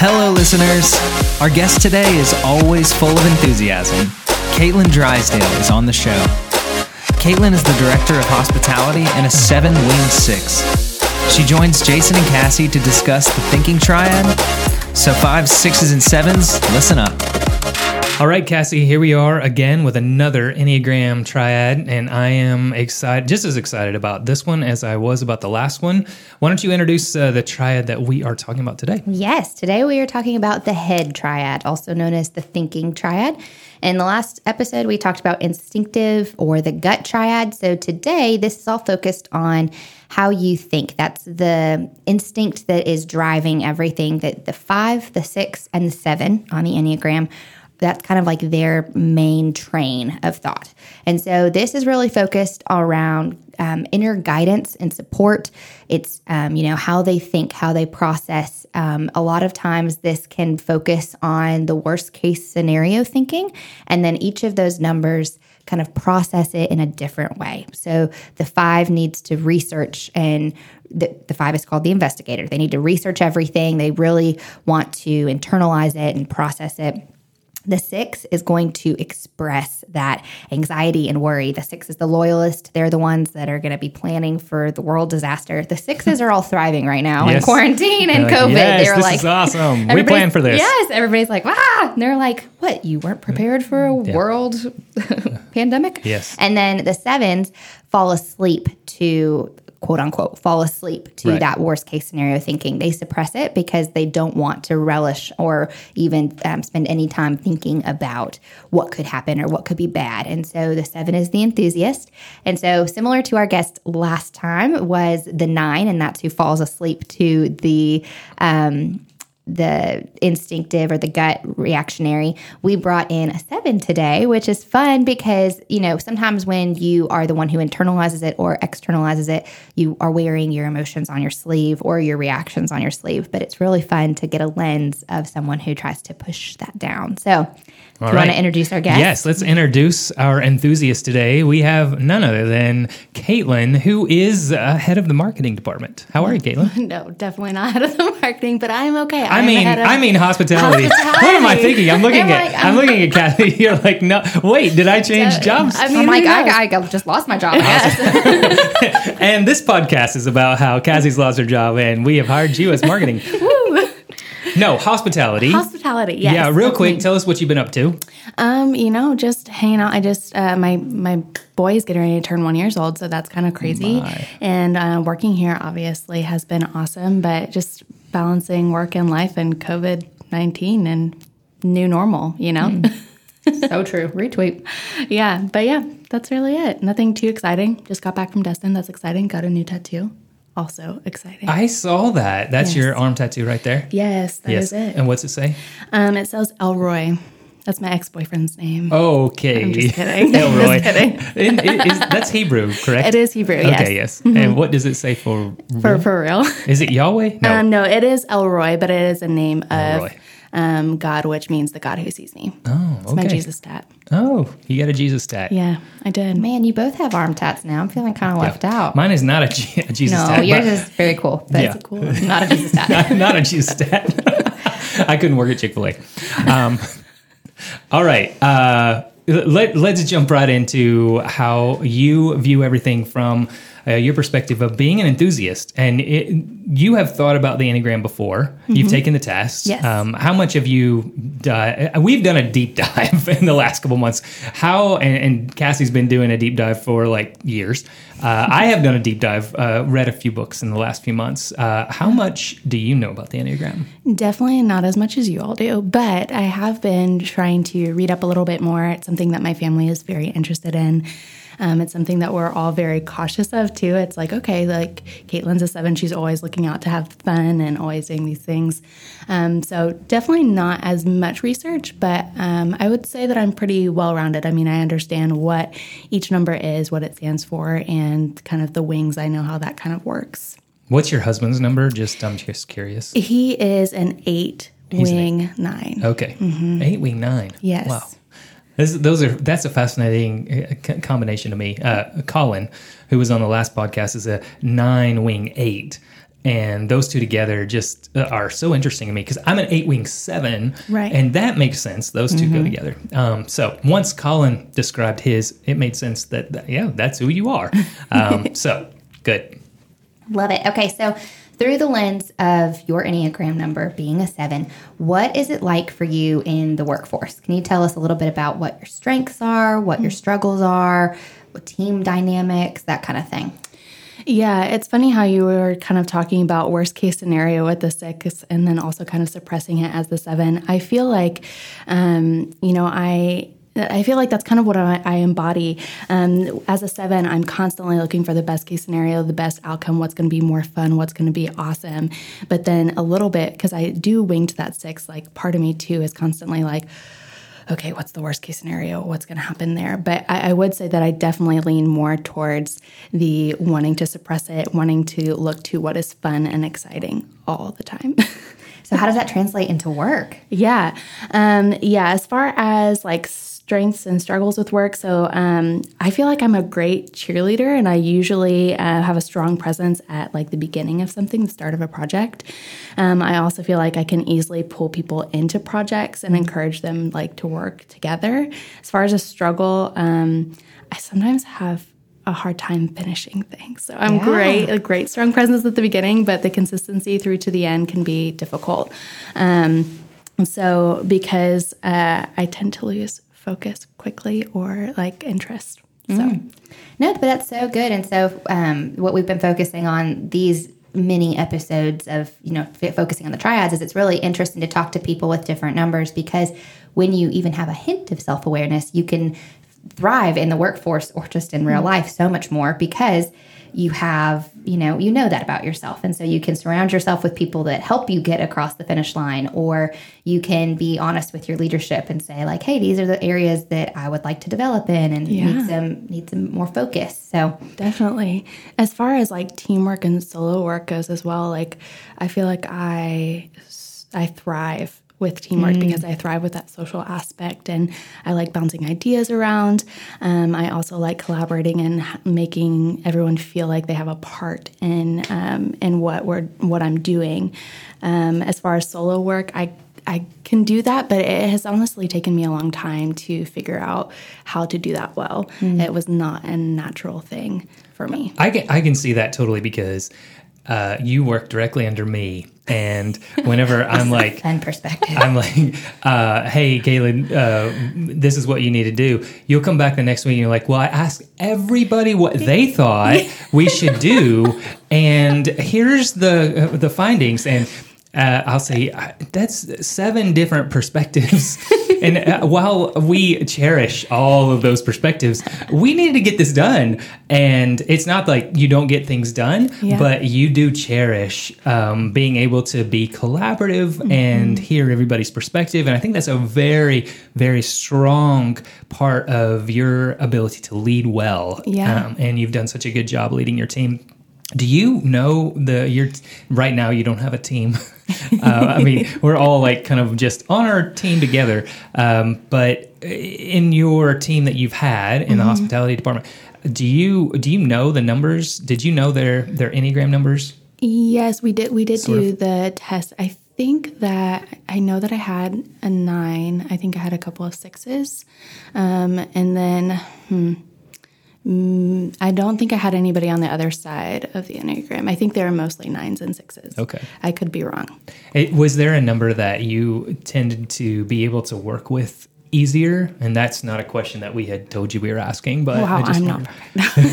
Hello, listeners. Our guest today is always full of enthusiasm. Caitlin Drysdale is on the show. Caitlin is the director of hospitality and a seven wing six. She joins Jason and Cassie to discuss the thinking triad. So, fives, sixes, and sevens, listen up. All right, Cassie, here we are again with another Enneagram triad, and I am excited, just as excited about this one as I was about the last one. Why don't you introduce uh, the triad that we are talking about today? Yes, today we are talking about the head triad, also known as the thinking triad. In the last episode, we talked about instinctive or the gut triad. So today, this is all focused on how you think. That's the instinct that is driving everything that the five, the six, and the seven on the Enneagram that's kind of like their main train of thought. And so this is really focused around um, inner guidance and support. It's, um, you know, how they think, how they process. Um, a lot of times this can focus on the worst case scenario thinking. And then each of those numbers kind of process it in a different way. So the five needs to research and the, the, five is called the investigator. They need to research everything. They really want to internalize it and process it. The six is going to express that anxiety and worry. The six is the loyalist. They're the ones that are going to be planning for the world disaster. The sixes are all thriving right now yes. in quarantine and COVID. yes, they're this like, is awesome. We planned for this. Yes, everybody's like, ah. And they're like, what? You weren't prepared for a yeah. world pandemic? Yes. And then the sevens fall asleep to quote unquote fall asleep to right. that worst case scenario thinking. They suppress it because they don't want to relish or even um, spend any time thinking about what could happen or what could be bad. And so the seven is the enthusiast. And so similar to our guest last time was the nine, and that's who falls asleep to the um, the instinctive or the gut reactionary, we brought in a seven today, which is fun because, you know, sometimes when you are the one who internalizes it or externalizes it, you are wearing your emotions on your sleeve or your reactions on your sleeve. But it's really fun to get a lens of someone who tries to push that down. So, do you right. want to introduce our guest? Yes, let's introduce our enthusiast today. We have none other than Caitlin, who is uh, head of the marketing department. How are you, Caitlin? No, definitely not head of the marketing, but I'm okay. I mean, I mean hospitality. hospitality. What am I thinking? I'm looking I'm at like, I'm, I'm, looking at Kathy. You're like, no, wait, did I change jobs? I mean, I'm like, I, I, just lost my job. and this podcast is about how Cassie's lost her job, and we have hired you as marketing. No, hospitality. Hospitality, yes. Yeah, real quick, tell us what you've been up to. Um, you know, just hanging out. I just uh, my my boy is getting ready to turn one years old, so that's kind of crazy. My. And uh, working here obviously has been awesome, but just balancing work and life and COVID nineteen and new normal, you know. Mm. so true. Retweet. Yeah, but yeah, that's really it. Nothing too exciting. Just got back from Destin. That's exciting. Got a new tattoo also exciting. I saw that. That's yes. your arm tattoo right there. Yes, that yes. is it. And what's it say? Um, it says El Roi. That's my ex-boyfriend's name. Okay. I'm just kidding. El Roi. just kidding. is, that's Hebrew, correct? It is Hebrew. Yes. Okay. Yes. Mm-hmm. And what does it say for real? for for real? Is it Yahweh? No. Um, no, it is El Roi, but it is a name El Roi. of um, God, which means the God who sees me. Oh, okay. It's my Jesus tat. Oh, you got a Jesus tat. Yeah, I did. Man, you both have arm tats now. I'm feeling kind of left yeah. out. Mine is not a, G- a Jesus no, tat. No, yours is very cool. But yeah. cool. Not a Jesus tat. not, not, a Jesus tat. I couldn't work at Chick fil A. Um, all right. Uh, let, let's jump right into how you view everything from uh, your perspective of being an enthusiast, and it, you have thought about the Enneagram before. Mm-hmm. You've taken the test. Yes. Um, how much have you? Uh, we've done a deep dive in the last couple months. How and, and, Cassie's been doing a deep dive for like years. Uh, I have done a deep dive. Uh, read a few books in the last few months. Uh, how much do you know about the Enneagram? Definitely not as much as you all do, but I have been trying to read up a little bit more. It's something that my family is very interested in. Um, it's something that we're all very cautious of too. It's like, okay, like Caitlin's a seven, she's always looking out to have fun and always doing these things. Um, so definitely not as much research, but um, I would say that I'm pretty well rounded. I mean, I understand what each number is, what it stands for, and kind of the wings. I know how that kind of works. What's your husband's number? Just I'm just curious. He is an eight He's wing an eight. nine. Okay, mm-hmm. eight wing nine. Yes. Wow. This, those are that's a fascinating uh, combination to me. Uh, Colin, who was on the last podcast, is a nine wing eight, and those two together just uh, are so interesting to me because I'm an eight wing seven, Right. And that makes sense. Those 2 go together. Um, so once Colin described his, it made sense that, that yeah, that's who you are. Um, so good. Love it. Okay, so through the lens of your Enneagram number being a seven, what is it like for you in the workforce? Can you tell us a little bit about what your strengths are, what your struggles are, what team dynamics, that kind of thing? Yeah, it's funny how you were kind of talking about worst case scenario with the six and then also kind of suppressing it as the seven. I feel like, um, you know, I. I feel like that's kind of what I, I embody. Um, as a seven, I'm constantly looking for the best case scenario, the best outcome, what's going to be more fun, what's going to be awesome. But then a little bit, because I do wing to that six, like part of me too is constantly like, okay, what's the worst case scenario? What's going to happen there? But I, I, would say that I definitely lean more towards the wanting to suppress it, wanting to look to what is fun and exciting all the time. so, how does that translate into work? Yeah. Um, yeah. As far as like, strengths and struggles with work. So um, I feel like I'm a great cheerleader, and I usually uh, have a strong presence at like the beginning of something, the start of a project. Um, I also feel like I can easily pull people into projects and encourage them like to work together. As far as a struggle, um, I sometimes have a hard time finishing things. So I'm Yeah. great, a great strong presence at the beginning, but the consistency through to the end can be difficult. Um, so because uh, I tend to lose focus quickly or like interest. So No, but that's so good. And so, um, what we've been focusing on these mini episodes of, you know, f- focusing on the triads is it's really interesting to talk to people with different numbers because when you even have a hint of self awareness, you can thrive in the workforce or just in real life so much more because you have, you know, you know that about yourself. And so you can surround yourself with people that help you get across the finish line, or you can be honest with your leadership and say, like, hey, these are the areas that I would like to develop in and Yeah. need some need some more focus. So Definitely. As far as like teamwork and solo work goes as well, like I feel like I I thrive with teamwork because I thrive with that social aspect and I like bouncing ideas around. Um, I also like collaborating and making everyone feel like they have a part in um, in what we're what I'm doing. Um, as far as solo work, I I can do that, but it has honestly taken me a long time to figure out how to do that well. It was not a natural thing for me. I can I can see that totally because uh, you work directly under me, and whenever I'm like. fun perspective. I'm like, uh, hey, Kaylin, uh, this is what you need to do. You'll come back the next week and you're like, well, I asked everybody what they thought we should do, and here's the uh, the findings. And uh, I'll say uh, that's seven different perspectives. and uh, while we cherish all of those perspectives, we need to get this done. And it's not like you don't get things done, Yeah. but you do cherish um, being able to be collaborative and hear everybody's perspective. And I think that's a very, very strong part of your ability to lead well. Yeah. Um, and you've done such a good job leading your team. Do you know the you're right now you don't have a team. uh, I mean, we're all like kind of just on our team together. Um, but in your team that you've had in the hospitality department, do you do you know the numbers? Did you know their their enneagram numbers? Yes, we did. We did Sort do of. the test. I think that I know that I had a nine. I think I had a couple of sixes, um, and then hmm, mm, I don't think I had anybody on the other side of the enneagram. I think they were mostly nines and sixes. Okay. I could be wrong. It, was there a number that you tended to be able to work with easier? And that's not a question that we had told you we were asking, but Wow, I just I'm not wondered.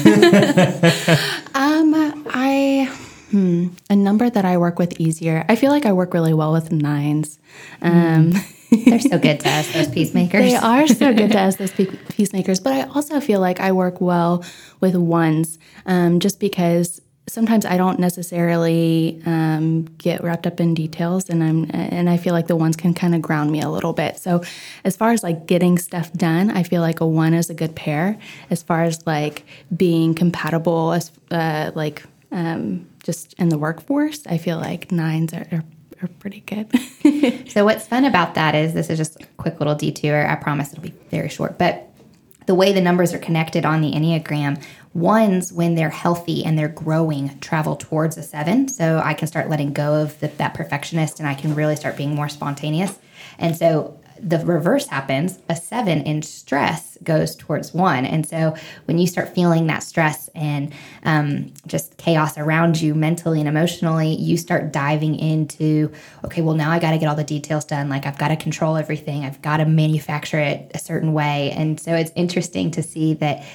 um, I hmm, a number that I work with easier. I feel like I work really well with nines. Um, They're so good to us, those peacemakers. They are so good to us, those peacemakers. But I also feel like I work well with ones, um, just because sometimes I don't necessarily um, get wrapped up in details, and I'm and I feel like the ones can kind of ground me a little bit. So, as far as like getting stuff done, I feel like a one is a good pair. As far as like being compatible, as uh, like um, just in the workforce, I feel like nines are. are are pretty good. So what's fun about that is this is just a quick little detour. I promise it'll be very short, but the way the numbers are connected on the Enneagram, Ones, when they're healthy and they're growing, travel towards a seven. So I can start letting go of the, that perfectionist and I can really start being more spontaneous. And so the reverse happens a seven in stress goes towards one. And so when you start feeling that stress and um, just chaos around you mentally and emotionally you start diving into okay well now i got to get all the details done. Like i've got to control everything. I've got to manufacture it a certain way. And so it's interesting to see that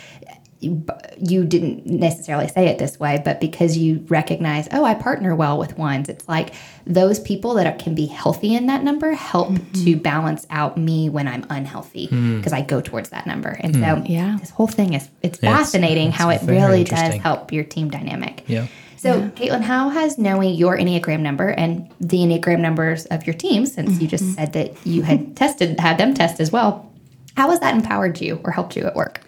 you didn't necessarily say it this way, but because you recognize, oh, I partner well with ones, it's like those people that can be healthy in that number help mm-hmm. to balance out me when I'm unhealthy because mm. I go towards that number. And mm. so, yeah, this whole thing is it's fascinating it's, how it really does help your team dynamic. Yeah. So, yeah. Caitlin, how has knowing your Enneagram number and the Enneagram numbers of your team, since mm-hmm. you just mm-hmm. said that you had tested, had them test as well, how has that empowered you or helped you at work?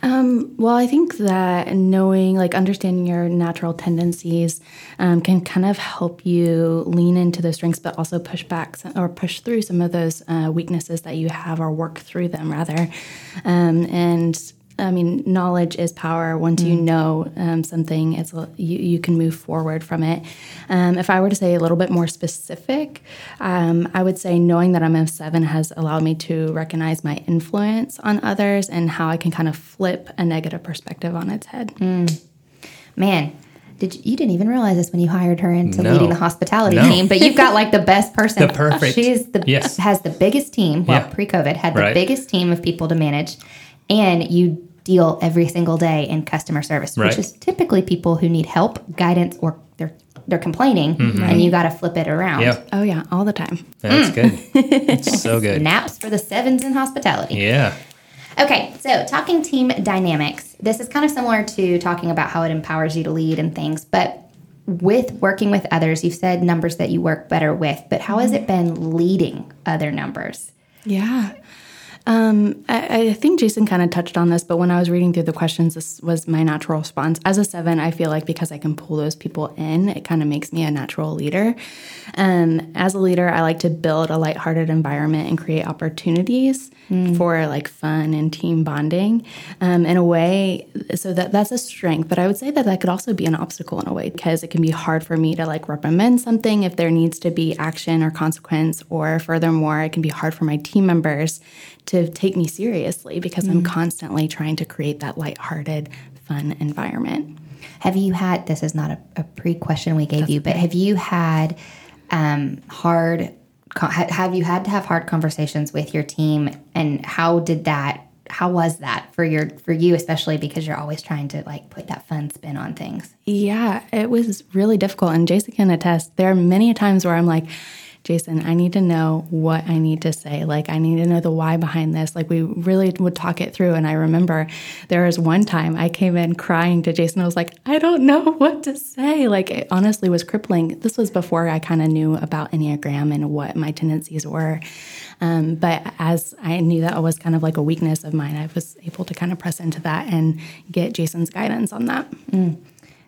Um, well, I think that knowing, like understanding your natural tendencies, um, can kind of help you lean into those strengths, but also push back or push through some of those uh, weaknesses that you have, or work through them rather. Um, and I mean, knowledge is power. Once mm. you know um, something, it's you, you can move forward from it. Um, if I were to say a little bit more specific, um, I would say knowing that I'm a seven has allowed me to recognize my influence on others and how I can kind of flip a negative perspective on its head. Mm. Man, did you, you, didn't even realize this when you hired her into no. leading the hospitality no. team, but you've got like the best person. the perfect. She's the yes. has the biggest team. Well, yeah. pre-COVID had the right. biggest team of people to manage, and you deal every single day in customer service, right. which is typically people who need help, guidance, or they're they're complaining, mm-hmm. and you got to flip it around. Yep. Oh yeah, all the time. That's mm. good. It's so good. Naps for the sevens in hospitality. Yeah. Okay, so talking team dynamics. This is kind of similar to talking about how it empowers you to lead and things, but with working with others, you've said numbers that you work better with, but how has it been leading other numbers? Yeah. Um, I, I, think Jason kind of touched on this, but when I was reading through the questions, this was my natural response. As a seven, I feel like because I can pull those people in, it kind of makes me a natural leader. Um, as a leader, I like to build a lighthearted environment and create opportunities mm. for like fun and team bonding um, in a way. So that that's a strength, but I would say that that could also be an obstacle in a way because it can be hard for me to like recommend something if there needs to be action or consequence, or furthermore, it can be hard for my team members to take me seriously because mm. I'm constantly trying to create that lighthearted, fun environment. Have you had this is not a, a pre question we gave That's you, but have you had um, hard have you had to have hard conversations with your team and how did that how was that for your for you especially because you're always trying to like put that fun spin on things yeah it was really difficult and jason can attest there are many times where i'm like Jason, I need to know what I need to say. Like, I need to know the why behind this. Like, we really would talk it through. And I remember there was one time I came in crying to Jason. I was like, I don't know what to say. Like, it honestly was crippling. This was before I kind of knew about Enneagram and what my tendencies were. Um, but as I knew that was kind of like a weakness of mine, I was able to kind of press into that and get Jason's guidance on that. Mm.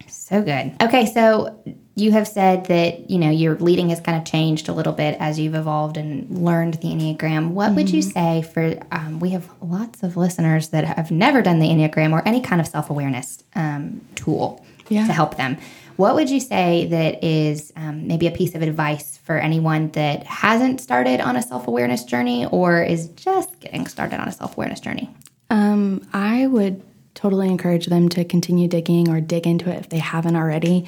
So good. Okay, so you have said that you know your leading has kind of changed a little bit as you've evolved and learned the enneagram what mm-hmm. would you mm-hmm. say for um, we have lots of listeners that have never done the enneagram or any kind of self-awareness um, tool yeah. to help them what would you say that is um, maybe a piece of advice for anyone that hasn't started on a self-awareness journey or is just getting started on a self-awareness journey um, i would totally encourage them to continue digging or dig into it if they haven't already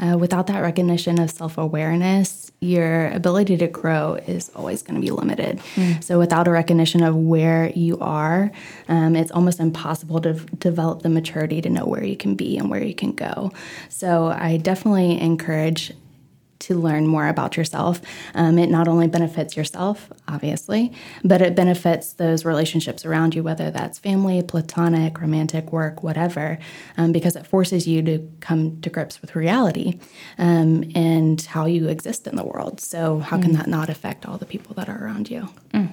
uh, without that recognition of self awareness, your ability to grow is always going to be limited. Mm. So, without a recognition of where you are, um, it's almost impossible to develop the maturity to know where you can be and where you can go. So, I definitely encourage to learn more about yourself. Um, it not only benefits yourself, obviously, but it benefits those relationships around you, whether that's family, platonic, romantic, work, whatever, um, because it forces you to come to grips with reality um, and how you exist in the world. So, how can mm. that not affect all the people that are around you? Mm.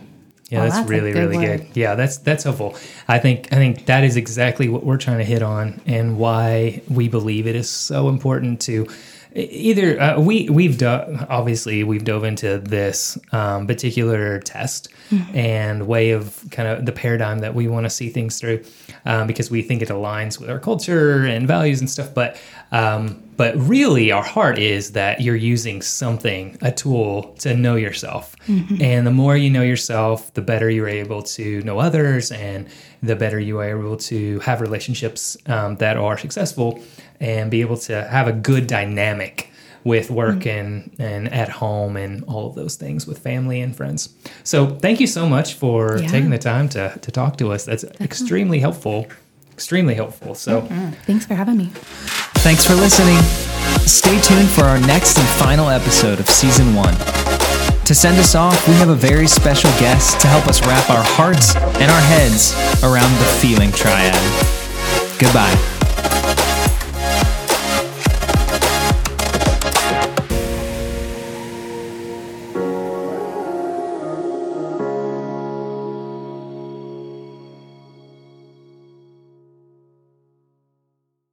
Yeah, well, that's, that's, really good really word. good. Yeah, that's that's helpful. I think I think that is exactly what we're trying to hit on and why we believe it is so important to either uh, we we've do- obviously we've dove into this um, particular test and way of kind of the paradigm that we want to see things through um, because we think it aligns with our culture and values and stuff but um, but really our heart is that you're using something a tool to know yourself mm-hmm. and the more you know yourself the better you're able to know others and the better you are able to have relationships um, that are successful and be able to have a good dynamic with work mm-hmm. and and at home and all of those things with family and friends. So thank you so much for Yeah. taking the time to to talk to us. That's extremely helpful. Extremely helpful. So mm-hmm. Thanks for having me. Thanks for listening. Stay tuned for our next and final episode of season one. To send us off, we have a very special guest to help us wrap our hearts and our heads around the feeling triad. Goodbye.